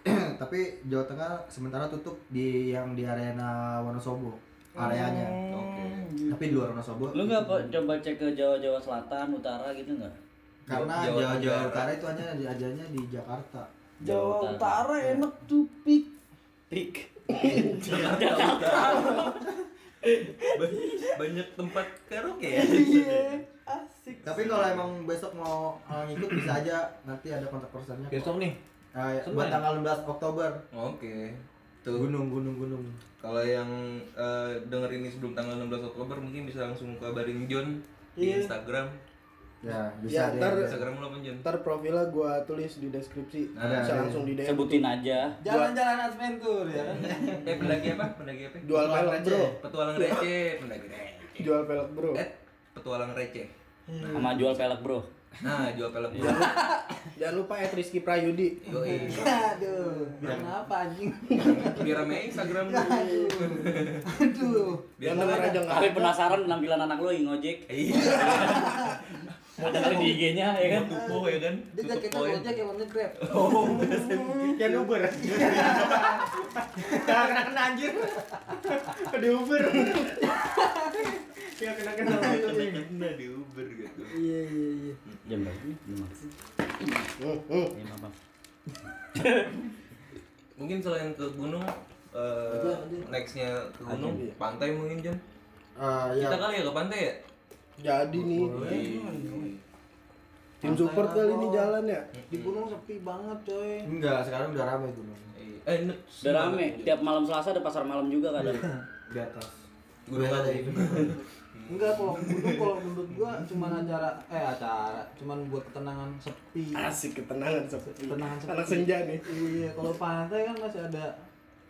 Tapi Jawa Tengah sementara tutup di yang di arena Wonosobo areanya. Oke. Tapi di luar Wonosobo. Lu nggak po- coba cek ke Jawa-Jawa Selatan, Utara gitu nggak? karena Jawa Jawa, Jawa Tenggara. Utara itu hanya di ajanya di Jakarta. Jawa Utara enak tuh pik. Pik. Ba- banyak tempat karaoke ya Iya, asik. Tapi kalau emang besok mau uh, ngikut bisa aja nanti ada kontak personnya. Besok nih. Eh, Senin. buat tanggal 16 Oktober. oke tuh Gunung gunung gunung. kalau yang eh, denger ini sebelum tanggal 16 Oktober mungkin bisa langsung kabarin John di Iya. Instagram Ya, Ya, bisa deh. ntar- Instagram lu apa John Ntar profilnya gua tulis di deskripsi. Nah, bisa ada. langsung di DM. Sebutin aja. Jalan-jalan adventure ya eh pendaki apa pendaki apa Jual pelek bro. petualang receh pendaki receh Jual pelek bro. eh petualang receh Sama jual pelek, Bro. Nah jual pelek bro Jangan lupa ya Rizky Prayudi. Yoi. Aduh, biar apa anjing? biar rame Instagram lu Aduh. biar Yang rame aja Tapi ada. penampilan anak lo yang ngojek. iya Ada kali di IG-nya ya kan? tubuh ya kan Dia tutup jaketnya poin gojek yang warna grab. oh Kayak Uber. Jangan kena kena anjir. Di Uber. Jangan kena kena. kena di Uber gitu Iya iya iya. Jam berapa? Lima. Lima, Bang. mungkin selain ke gunung eh, nextnya ke gunung Aja, iya. pantai mungkin John Eh, ya. kita kali ya ke pantai ya Jadi nih. Tim support kali ini jalan ya. Di gunung sepi banget coy. Enggak, sekarang udah ramai gunung. eh ini Udah rame. Tiap malam Selasa ada pasar malam juga kadang. Di atas. gunung apa dari Enggak kalau gunung kalau menurut gua cuman acara eh acara cuman buat ketenangan sepi. Asik ketenangan seperti Ketenangan sepi. anak senja nih. Iya, kalau pantai kan masih ada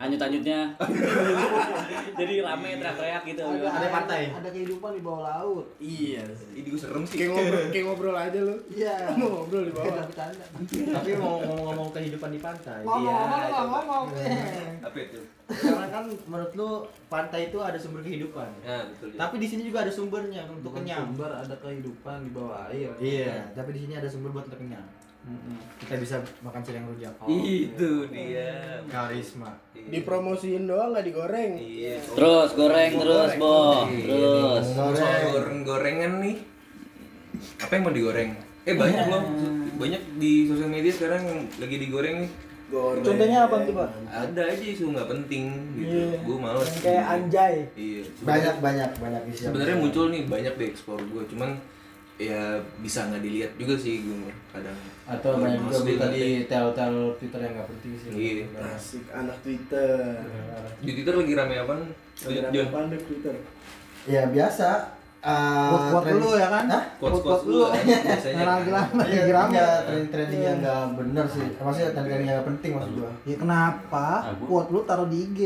Anyut-anyutnya. Jadi rame teriak-teriak gitu. ada, Ada pantai. Ada kehidupan di bawah laut. Iya. ini gue serem sih Kayak ngobrol, kayak ngobrol aja lu. Iya. Mau ngobrol di bawah. Tapi mau ngomong-ngomong kehidupan di pantai. Ngomong-ngomong Iya, ngomong. apa itu Karena kan menurut lu pantai itu ada sumber kehidupan. ya betul John. Tapi di sini juga ada sumbernya untuk kenyang. sumber ada kehidupan di bawah air. Iya, tapi di sini ada sumber buat untuk kenyang. Kita bisa makan cireng rujak. itu dia Karisma. Iya. Dipromosiin doang nggak digoreng. iya Terus goreng terus, Bo. Iya, Terus. soal goreng gorengan nih apa yang mau digoreng eh banyak loh banyak di sosial media sekarang yang lagi digoreng nih Goreng. Contohnya apa tuh, Pak? ada aja isu nggak penting gitu Iya. gue males kayak anjay. iya Banyak banyak banyak isi. sebenarnya muncul nih banyak di explore gue cuman ya bisa nggak dilihat juga sih gue kadang atau banyak juga Males berita dilihat. di tel-tel Twitter yang nggak penting sih. Iya. Asik anak Twitter. di twitter lagi rame apa Lagi rame deh Twitter? Ya biasa eh, Quote-quote trend- dulu ya kan? Hah? Quotes-quotes Quote-quote dulu dulu. biasanya. Yang lagi lama lagi Iya, rame. enggak trending yang enggak bener sih. Maksudnya trending yang enggak penting maksud gua. Ya kenapa? Aku. Quote lu taruh di IG.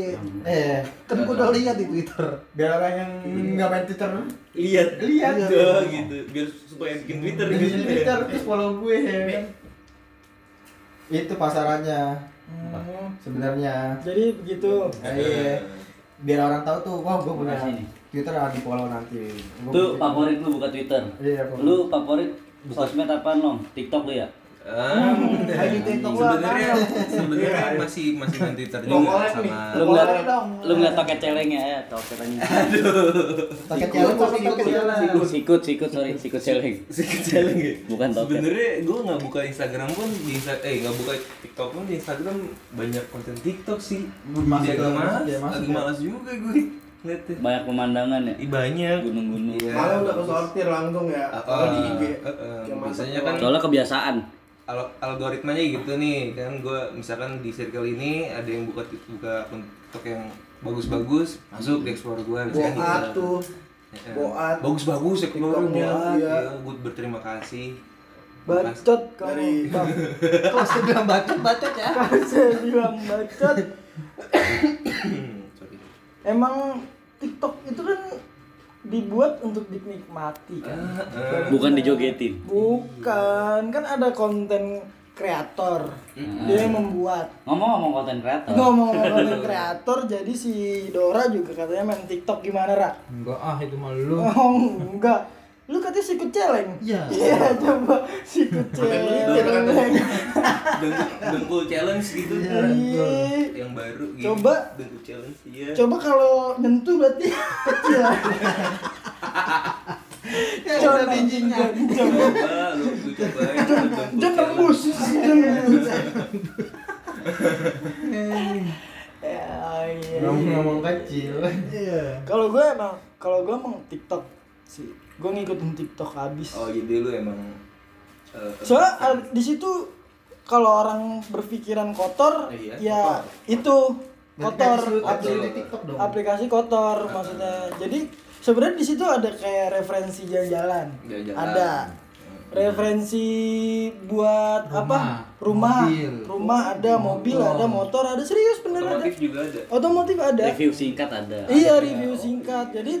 Eh, Kan gua udah lihat di Twitter. biar orang yang enggak main Twitter Lihat, Lihat. Tuh, gitu. Biar supaya bikin Twitter di gitu. Twitter terus follow gue ya kan. Itu pasarannya Hmm, sebenarnya. jadi begitu iya. Biar orang tahu tuh, wah gue punya nih. Twitter ah, di follow nanti. Gua Tuh favorit lu buka Twitter. Iya, favorit. Lu favorit sosmed apaan lo? TikTok lu ya? Ah, Lagi TikTok lah. sebenarnya sebenarnya masih masih main Twitter juga Pokoknya nih. sama Lu dong. lu ngeliat toket celengnya ya, toket anjing. Challenge apa pakai challenge? Sikut, sikut, sorry, sikut celeng. sedikit challenge ya. Bukan toket. Sebenarnya gue nggak buka Instagram pun di Insta eh nggak buka TikTok pun di Instagram banyak konten TikTok sih. Ke- agak malas, ya, masuk agak ya. malas juga gue. Banyak pemandangan ya. Ih, banyak. Gunung-gunung. Iya. Malah udah kesortir langsung ya. Ah, Kalau di ah, IG. ah, ah. Yang biasanya kan Soalnya kebiasaan. Al- algoritmanya gitu nih. Kan gue misalkan di circle ini ada yang buka buka akun TikTok yang bagus-bagus masuk di explore gue Boat tuh. Ya, Boat. bagus-bagus explore TikTok nya boat, ya iya. gue berterima kasih. Bacot Dari- kamu. Bang. Kalau saya bilang bacot-bacot ya. kalau saya bilang bacot. Emang TikTok itu kan dibuat untuk dinikmati kan Ah, ah. Bukan dijogetin. bukan kan ada konten kreator dia yang membuat Ngomong-ngomong konten kreator. ngomong-ngomong konten kreator jadi si Dora juga katanya main TikTok gimana Ra? Enggak ah itu mah lu. Oh enggak lu katanya sikut celeng Iya. iya coba sikut celeng Dengkul, dengkul challenge gitu Iya. yang baru gitu. Coba. dengkul challenge iya coba kalau nyentuh berarti kecil Ya udah bijinya. coba lu, challenge. rebus Jon rebus ya iya Ngomong-ngomong kecil. Iya. kalau gue emang kalau gue emang TikTok sih gue ngikutin TikTok habis oh jadi lu emang eh, soalnya ada- di situ kalau orang berpikiran kotor Iya, ya itu kotor. Berarti apli- upload di TikTok dong. aplikasi kotor maksudnya. jadi sebenarnya di situ ada kayak referensi jalan-jalan. Ada. Referensi buat Rumah, apa? Rumah. mobil. rumah ada mobil. Motor. ada motor ada. Serius bener ada. Otomotif juga ada. Otomotif ada. Review singkat ada. iya review singkat. Jadi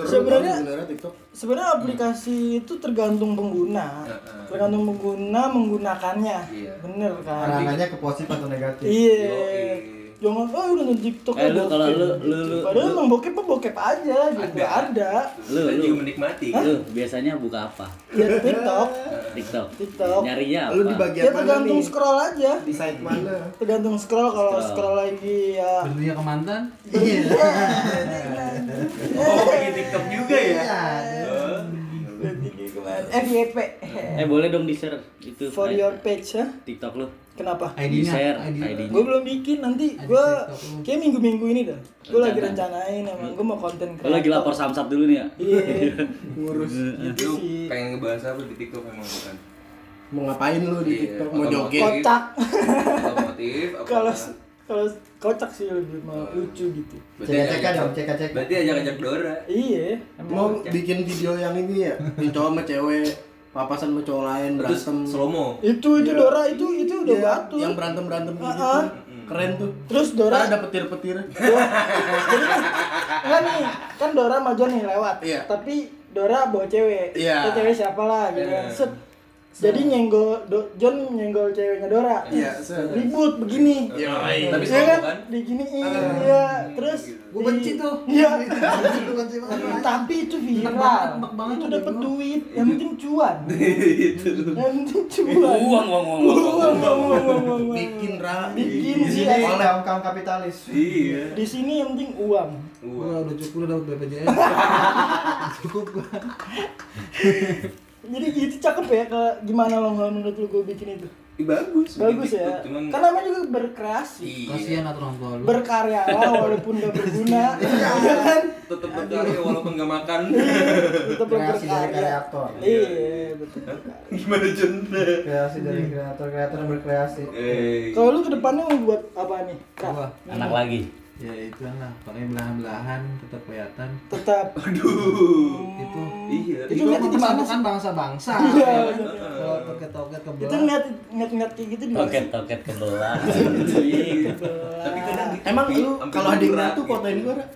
sebenarnya kan sebenarnya TikTok. sebenarnya aplikasi itu tergantung pengguna Heeh. tergantung pengguna menggunakannya Iya. bener kan Anak-anaknya ke positif atau negatif. iya. Jangan oh udah nonton TikTok Eh, lu bokep." kalau lu- lu- lu- padahal lu- emang bokep mah bokep aja gitu ada, Lu, Kita lu. juga menikmati Lu biasanya buka apa? ya TikTok TikTok. TikTok Nyarinya apa? Lu di bagian ya mana tergantung scroll aja Di site mana? tergantung scroll kalau Scroll. lagi ya Berdunia ke mantan. oh bikin TikTok juga ya Iya. Oh. FYP Eh boleh dong di share itu for eh, your page ya TikTok lu. Kenapa Di ID-nya. share ID-nya. ID-nya. gue belum bikin nanti gue kayak minggu minggu ini dah gue lagi Rencana. rencanain emang gue mau konten Lu lagi lapor samsat dulu nih ya. iya Ngurus. gitu Lu sih pengen ngebahas apa di TikTok emang bukan? Mau ngapain lu di Iya, TikTok? Mau joget? kocak Otomotif kalau kalau kocak sih lebih mau lucu gitu Cek-cek dong, cek-cek. Berarti ajak-ajak Dora. iya Mau bikin video yang ini ya? Yang cowok sama cewek papasan sama cowok lain berantem. slow-mo. itu itu Iya. Dora itu itu udah Iya, batu Yang berantem berantem gitu. Ah, ah. Keren tuh. terus Dora Dora ada petir-petir. jadi kan nih kan Dora John nih lewat Iya. tapi Dora bawa cewek. Itu cewek siapa lah gitu kan Iya. Set. Jadi nyenggol Do- John nyenggol ceweknya Dora Iya, ribut begini Yoi. Tapi Iya slow-mo kan? kan? Diginiin Ah. ya, terus Gue benci tuh. Iya. Gue benci banget. Tapi itu viral. banget, enak banget itu udah dapat duit. Yang penting cuan. Itu. Yang penting cuan. Uang, uang, uang, uang. Uang, uang, uang, uang, uang. Bikin ra. Bikin sih. sini asli. kaum kaum kapitalis. Iya. Di sini yang penting uang. Gua Wah. udah cukup udah dapat BPJS. cukup gua. Jadi gitu cakep ya ke gimana lo kalau menurut lu gue bikin itu? Ih, bagus. Bagus ya. Cuman Kan namanya juga berkreasi. Iya. Kasihan atau orang tua lu. Berkarya lah walaupun gak berguna. Iya kan? tetap berkarya walaupun gak makan. Tetap Kreasi dari kreator. Iya, betul. berkarya. Gimana Jon? Kreasi dari kreator-kreator yang berkreasi. Eh. Kalau lu ke depannya mau buat apa nih? Kak? Anak lagi. Ya itu lah, pakai belahan-belahan tetap kelihatan. Tetap. Aduh. Itu Iya. Itu Itu lihatnya di mana kan bangsa-bangsa. Iya, ya. bener. Kalau toket-toket ke Itu ngeliat ngeliat ngeliat kayak gitu di mana? Toket toket kebelah. Tapi kadang di Emang lu kalau ada yang berat nyatu gitu. fotoin gua Ra?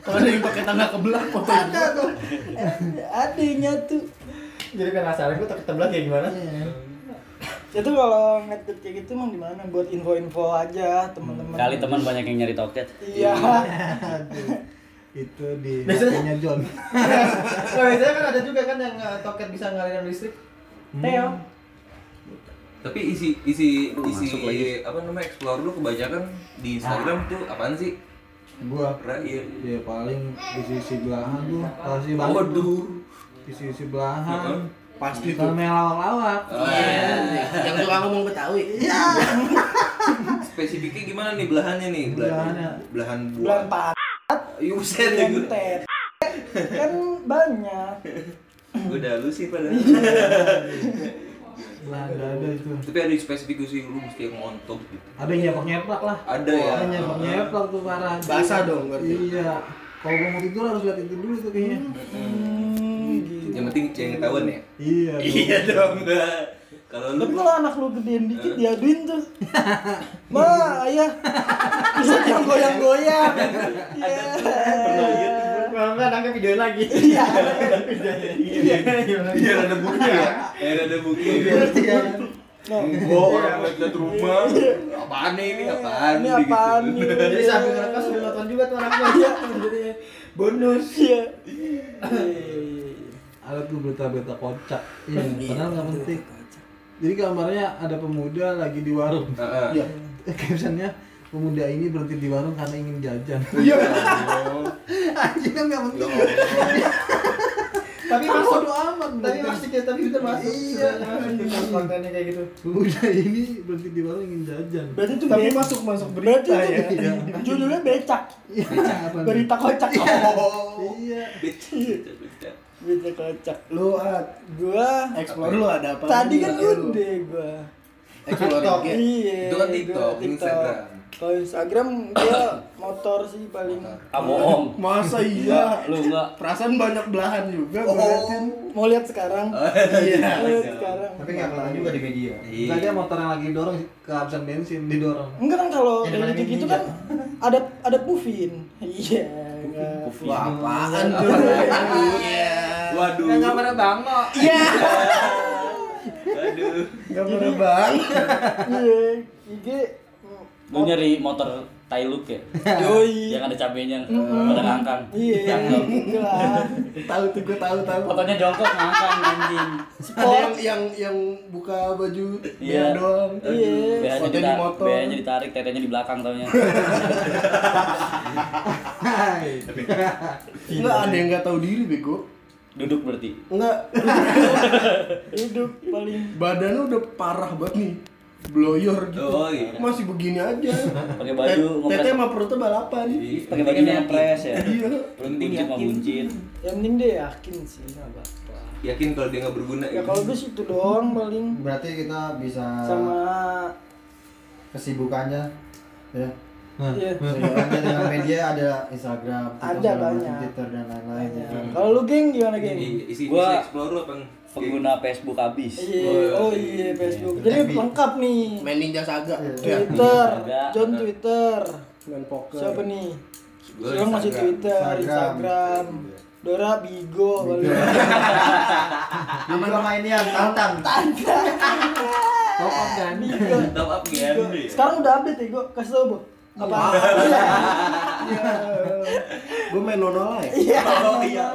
Kalau ada yang pakai tangga kebelah fotoin Ada tuh. Ada yang nyatu. Jadi penasaran gue toket sebelah kayak gimana? Itu kalau ngeliat kayak gitu emang di mana? Buat info-info aja teman-teman. Kali teman banyak yang nyari toket. Iya. Aduh. Itu di Biasanya- John. Nah, biasanya kan ada juga kan yang eh, toket bisa ngalirin listrik. Teo. Tapi isi isi isi masuk lagi. apa namanya explore lu kebanyakan di Instagram tuh apaan sih? Gua iya. ya paling isi-isi belahan tuh. Banget. Waduh. Isi-isi belahan. Pasti tuh. Yang lawak-lawak. Oh, iya. Yang suka ngomong Betawi. Spesifiknya gimana nih belahannya nih? Belahan Belahannya. belahan buah. pak. Iya buset ya gue. Kan banyak. Udah lu sih padahal. Belahan dada itu. Tapi ada spesifik sih lu mesti yang montok gitu. Ada yang nyepak-nyepak lah. Ada ya. Ada nyepak-nyepak tuh parah. Basah dong berarti. Iya. Kalau gua mau tidur harus lihat itu dulu tuh kayaknya. Hmm, gitu. Yang penting jangan ketahuan ya. Iya. dong. Iya dong. Kalau lu kalau anak lu gedein dikit diaduin tuh. Ma, ayah. Bisa yang goyang-goyang. Iya. Kalau enggak nangkep videoin lagi. Iya. Iya. biar ada bukti ya. Biar ada bukti. Iya. Nah, Gua orang lihat rumah. Apaan nih ini apaan? Ini apaan gitu. nih? Jadi sambil ngerekam juga tuh. Iya. Jadi bonus. Iya. Ada tuh berita-berita kocak. Iya. Padahal nggak penting. Jadi gambarnya ada pemuda lagi di warung. Heeh. Iya. Captionnya pemuda ini berhenti di warung karena ingin jajan. Iya. Anjing kan nggak penting. Tapi masuk. bodo amat. Tapi berarti. masih kita tapi kita masuk. Iya. Masuk kontennya kayak gitu. Pemuda ini berhenti di warung ingin jajan. Berarti tuh Tapi masuk masuk berarti berita itu ya. judulnya becak. Iya. Berita kocak. Iya. Beca, beca, beca. Berita kocak. Lu ah, Gua explore lu ada apa? tadi kan Iya, udah gua. Explore. Iya. Itu kan TikTok, Instagram. Kalau Instagram gua motor sih paling. Ah bohong. Masa iya? Lu enggak. Perasaan banyak belahan juga Oh. liatin. Mau lihat sekarang? Iya. Mau lihat sekarang. Tapi nggak kelihatan juga di media. Iya. Tadi motor yang lagi dorong kehabisan bensin didorong. Enggak kan kalau Jadi kayak mana gitu gitu mini kan ada ada pufin. Iya. enggak. Wah, apaan tuh? Iya. Waduh. Nggak pada bango. Iya. Aduh. Gak pernah bang. Iya. IG Lu nyari motor Tailuk ya? Yoi. Yang ada cabenya pada ngangkang. Iya. Cakep. Lah. Tahu tuh gua tahu tahu. Fotonya jongkok ngangkang anjing. Ada yang yang yang buka baju Iya. doang. Iya. Foto di motor. BH-nya ditarik, tetenya di belakang taunya. Enggak ada yang nggak tahu diri bego. Duduk berarti. Enggak. Hidup paling Badannya udah parah banget nih. Bloyor gitu. Oh, iya. Masih begini aja. Pakai baju Tete sama perutnya balapan. Iya. Pakai baju ngepres ya. Iya. Buncit sama buncit. yang penting dia yakin sih apa-apa. Yakin kalau dia nggak berguna Ya kalau gue sih itu doang paling Berarti kita bisa sama kesibukannya ya. Nah, Iya. Kesibukannya dengan media ada Instagram, TikTok, Ada banyak. Twitter dan lain-lain. Ya. gitu. Kalau lu geng gimana geng? Isi isi Gua- explore lu apa? Pengguna Facebook habis. Iya, oh iya Facebook. Jadi lengkap nih. Main Ninja Saga. Iya. Ya. Twitter. John Twitter. Main poker. Siapa nih? Sekarang masih. Twitter, Instagram. Instagram. Dora Bigo paling. Aman sama ini yang tantang. top up? Bigo. Top up kan? Sekarang udah update ya, gue kasih tau bu. Apa? Iya. Gue main nono lah ya. Iya. Oh, iya.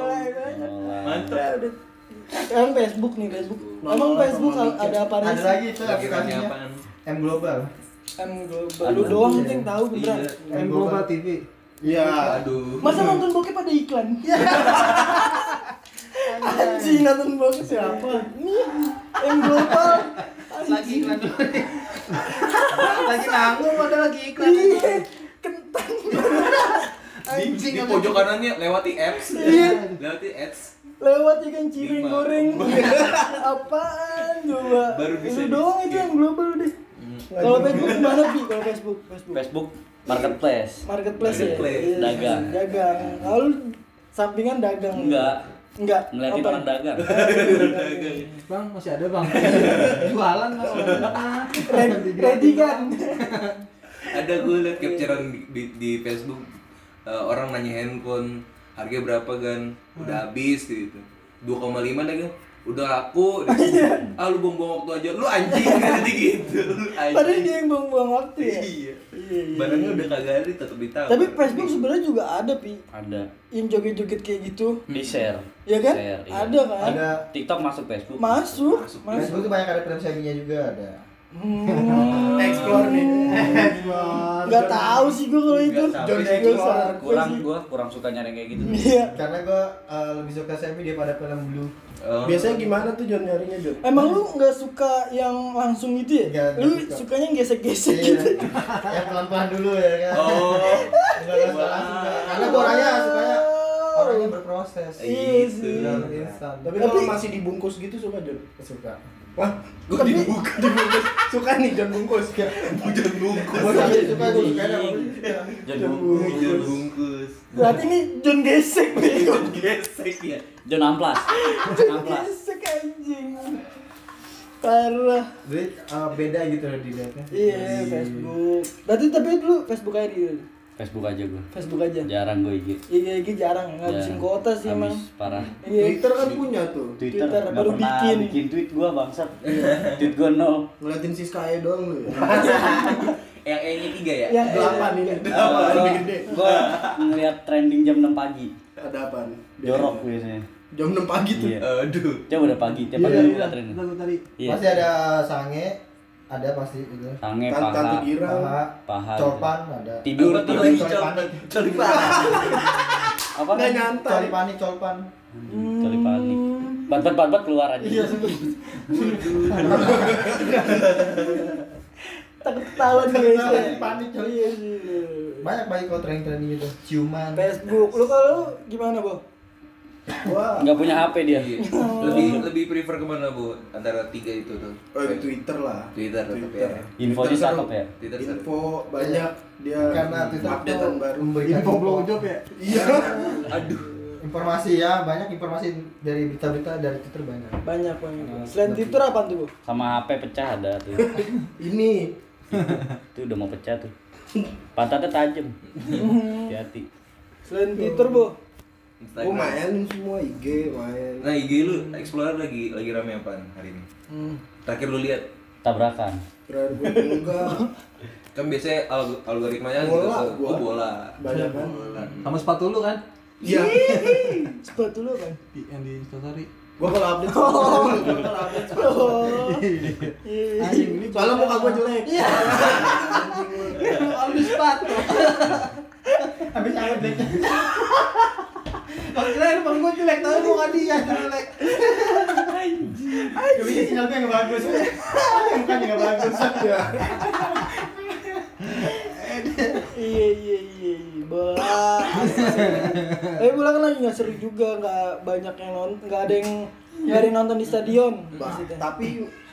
Mantap. Sekarang Facebook nih Facebook. Emang Facebook ada apa Ada lagi itu Aplikasi aplikasinya? M Global. M Global. Lu doang yang tahu beneran. Iya. M Global TV. Iya. Aduh. Masa nonton bokep ada iklan? Anjing nonton bokep siapa? Ini M Global. Lagi iklan dulu. Lagi nanggung ada lagi iklan. Iya, kentang. Di, di pojok kanannya lewati apps. Iya. Lewati ads. Lewat ikan cireng Lima. goreng. Apaan coba? Baru bisa Lu doang itu yang global deh. Kalau Facebook gimana Pi? Kalau Facebook, Facebook. Facebook marketplace. Marketplace, Marketplace, ya. Dagang. Dagang. Lalu sampingan dagang. Enggak. Enggak. ngeliatin orang dagang Bang, masih ada bang. Jualan bang. Ready, kan? ada gue liat capturean di, di, di Facebook eh, orang nanya handphone harga berapa kan udah habis gitu 2,5 dah kan udah laku ah lu buang-buang waktu aja lu anjing jadi gitu lu anjing Padahal dia yang buang-buang waktu ya. iya Iya, iya. barangnya udah kagak ada tetap ditawar Tapi Facebook sebenarnya juga ada pi ada yang joget-joget kayak gitu. di share Ya kan? Share, iya. Ada kan? Ada TikTok masuk Facebook Masuk, Masuk. masuk. Facebook tuh banyak ada seminya juga ada. Hmm. Explore nih. Nggak tahu sih gua kalau itu. John Gua Explore. kurang gua kurang suka nyari kayak gitu Iya. Karena gua eh, lebih suka semi daripada film blue. Oh. Biasanya gimana tuh John nyarinya John? Emang lu nggak suka yang langsung itu ya? Nggak lu suka. sukanya gesek-gesek Iya. gitu. yang pelan-pelan dulu ya kan. oh Enggak langsung langsung. Karena gua orangnya sukanya orangnya berproses. Iya sih. Tapi kalau masih dibungkus gitu suka John? suka. Wah, gua dibuka dibungkus. Suka nih John bungkus. hujan bungkus Gua suka gua suka ada John hujan bungkus Berarti ini John gesek nih. gesek ya John Amplas John Amplas gesek anjing. Parah. Jadi eh, beda gitu loh dilihatnya. Iya, Di- Facebook. Berarti tapi dulu Facebook aja dulu. Facebook aja gua Facebook aja. jarang gue IG Iya, IG jarang ngabisin kuota sih emang. Parah Iya. Twitter kan punya tuh. Twitter, Twitter baru pernah bikin. bikin tweet gua bangsat tweet gua nol Ngeliatin si Sky doang lu ya. yang E nya tiga ya Yang Delapan ini. gua, Delapan lebih gede. gua ngeliat trending jam 6 pagi Ada apaan? jorok biasanya Jam 6 pagi tuh. iya aduh coba udah pagi tiap Iya, pagi iya, iya. trending iya Masih ada sange, ada pasti itu. tange Tan- Tante paha Girang. Paha, paha copan ada. tidur tidur coli panik apa Nggak nyantai. Colpan. panik bat bat bat bat keluar aja Iya, takut ketahuan guys. Panik. Banyak banyak kalau trending-trending gitu. Ciuman. Facebook. Lu kalau gimana, Bo? Wah. nggak punya HP dia Iya. lebih lebih prefer ke mana bu antara tiga itu tuh Oh, Twitter lah. Twitter tetap Twitter. ya Twitter cakep seru. ya Twitter. Info banyak dia Karena Twitter updatean tuh baru. memberikan Info blowjob ya. Iya. aduh informasi ya banyak informasi dari berita-berita dari Twitter banyak. Banyak banyak. Selain Twitter apa tuh, Bo? sama HP pecah ada tuh Ini itu udah mau pecah tuh pantatnya tajam hati-hati Selain Twitter, Bo? Instagram main semua IG main. nah IG lu Explorer lagi lagi rame apaan hari ini Hmm. terakhir lu lihat tabrakan Terakhir gua enggak kan biasanya alg- algoritmanya gitu Bola, tuh. gua. oh bola banyak kan. Sama sepatu lu kan? Iya. Sepatu lu kan? Di, yang di Instastory. Gua kalau update gua kalau update Oh. Iya. Anjing, ini soalnya muka gua jelek. Iya. Ambil sepatu. Habis awet Kalau kira depan gua jelek, tapi muka dia jelek. Tapi ini sinyal gue nggak bagus. Mukanya nggak bagus. Iya. Iya iya iya bola. Tapi bola kan lagi nggak seru juga, nggak banyak yang nonton, nggak ada yang nggak ada yang nonton di stadion. Ba- maksudnya. tapi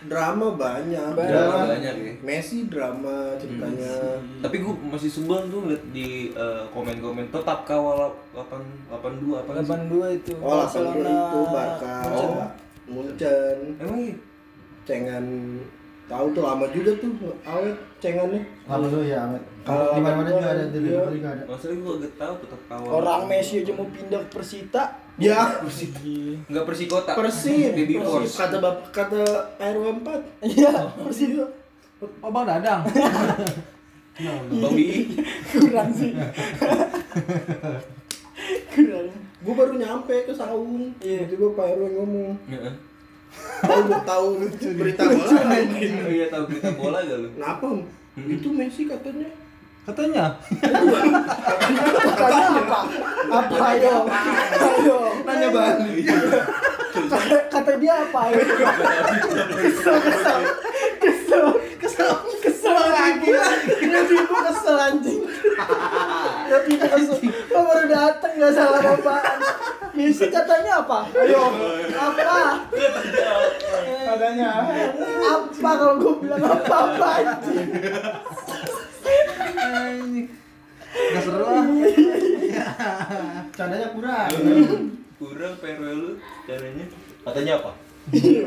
drama banyak. Banyak. drama banyak ya Messi drama ceritanya. tapi gue masih sebel tuh liat di eh, komen-komen tetap kawal 8 82 apa sih 82 itu. Oh, 82 itu Barca. Oh. Munchen. emang iya Cengan tahu tuh lama juga tuh awet cengannya. Lama dulu ya, Ahmed. Kalau Di mana-mana juga ada, di iya. mana juga ada. maksudnya gue gak tau tetap kawal Orang Messi aja mau pindah ke Persita. Ya, nggak persikota Persib. baby Persib. force Kata bap kata RW 4. Iya, Persib Oh, Bang Dadang. bang Bi kurang sih. kurang. Gue baru nyampe ke Saung. Iya. Tiba-tiba Pak RW ngomong, Heeh. Tahu tahu berita bola. oh iya tahu berita bola gak lu Kenapa? Itu Messi katanya. Katanya. Katanya apa? Apa ayo? Ayo. Nanya balik. Kata, kata dia apa ayo? Kesel, kesel. Kesel. Kesel. Kesel lagi. Lebih gua kesel anjing. Lebih kesel. Lo baru dateng gak salah apaan. Messi katanya apa? Ayo. Apa? Katanya. Apa kalau gue bilang apa-apa anjing? Gak seru ah. Candanya kurang. kurang PRW lu caranya katanya apa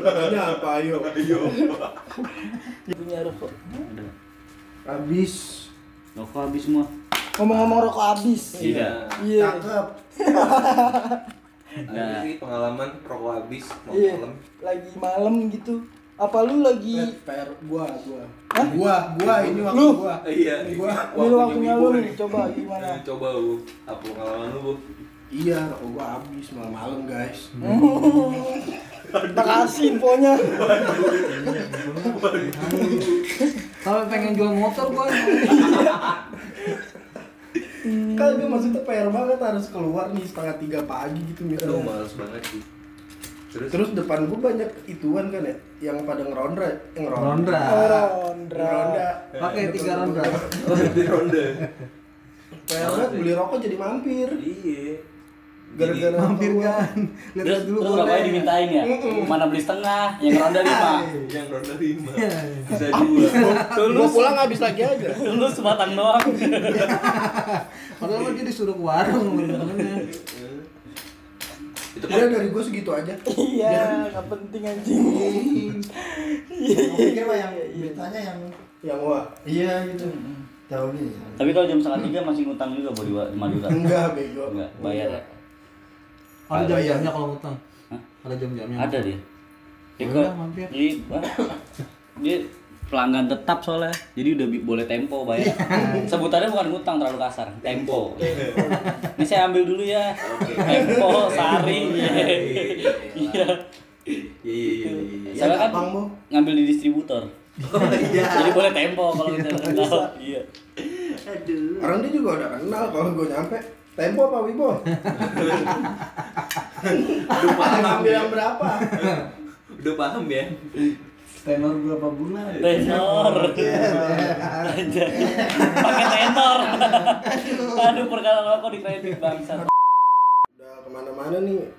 Katanya apa ayo? Ayo. punya rokok Ada. Habis. Rokok habis semua. ngomong-ngomong rokok habis Iya. iya Cakep. ada Nah. sih pengalaman rokok habis mau iya malam lagi malam gitu apa lu lagi PR gua, gua. Gua, gua ini waktu Lu? gua. iya Ini gua. ini waktunya lu nih coba gimana Eh, coba bu apa pengalaman lu bu Iya, rokok gua habis malam-malam, guys. makasih infonya Sampai pengen jual motor gua. Kagak maksudnya PR banget harus keluar nih setengah tiga pagi gitu misalnya. males banget sih terus Terus depan gua banyak ituan kan ya, yang pada ngerondra, yang ngerondra. Ronda. Oh, Rondra Ngerondra. Pakai tiga ronda. di ronde PR banget beli rokok jadi mampir. iya Gara-gara Mampir kan. Terus, Lihat dulu terus berapa dimintain ya? Mana beli setengah, yang ronda lima. yang ronde lima bisa dua Gua pulang habis lagi aja. Lu sebatang doang. Padahal mah dia disuruh ke warung sama temennya. itu Udah dari gua segitu aja. iya nggak penting anjing pikir mah yang beritanya yang Yang gua iya gitu. Tahu nih. Tapi kalau jam setengah tiga masih ngutang juga buat di di Madura. enggak bego. Enggak, bayar ya. Ada jam-jamnya kalau ngutang. Hah? Ada jam-jamnya. Ada dia. Dia Udah, kok- mampir. Jadi, wah, dia pelanggan tetap soalnya. Jadi udah boleh tempo bayar. Sebutannya bukan ngutang terlalu kasar, tempo. Ini saya ambil dulu ya. Tempo, sari. Iya. iya iya iya iya Saya kan ngambil di distributor. oh iya Jadi boleh tempo kalau kita tahu. Iya. Orang dia juga udah kenal kalau gua nyampe. Tempo apa Wibo? udah paham Ambil ya yang berapa? udah paham ya Tenor berapa bulan? Tenor. Anjay. Pakai tenor. Aduh, perkara rokok di kredit bangsa. Udah ke mana-mana nih.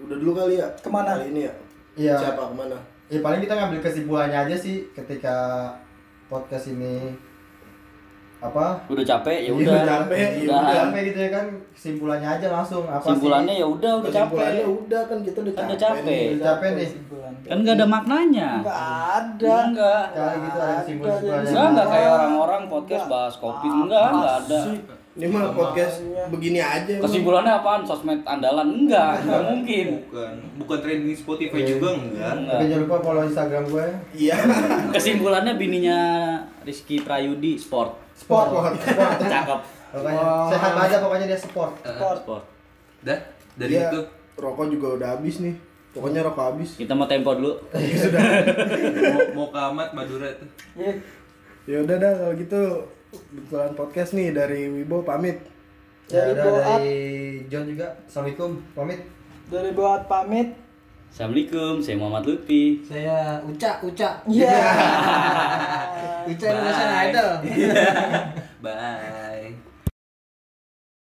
Udah dulu kali ya. Ke mana? Kali ini ya. Iya. Siapa ke mana? Ya paling kita ngambil kesimpulannya aja sih ketika podcast ini apa Udah capek ya Iya, udah. udah capek, ya Udah. udah. sampai gitu ya kan kesimpulannya aja langsung apa Kesimpulannya ya udah udah capek. Kesimpulannya udah kan kita udah Kan capek. udah capek. nih. Udah capek nih Kesimpulan. Kan gak ada maknanya. nggak ada Enggak. kali gitu ada kesimpulan-kesimpulannya Enggak, enggak kayak orang-orang podcast bahas kopi. Enggak, enggak ada. Ini mah podcast begini aja. Kesimpulannya apaan? Sosmed andalan? Enggak, enggak mungkin. bukan bukan trending Spotify juga enggak tapi Enggak. jangan lupa follow instagram gue Iya. Kesimpulannya bininya Rizky Prayudi sport. Sport sport Cakep. pokoknya sehat aja pokoknya dia sport Sport. Sport. dah dari Iya. itu Rokok juga udah habis nih. Pokoknya rokok habis. Kita mau tempo dulu. mau, mau ke Amat Madura tuh Iya. Ya udah dah kalau gitu kebetulan podcast nih dari Wibo pamit. ya Dari udah Boat. dari John juga assalamualaikum pamit dari buat pamit Assalamualaikum, saya Muhammad Lutfi. Saya Uca, Uca. Iya. Uca Indonesian Idol. bye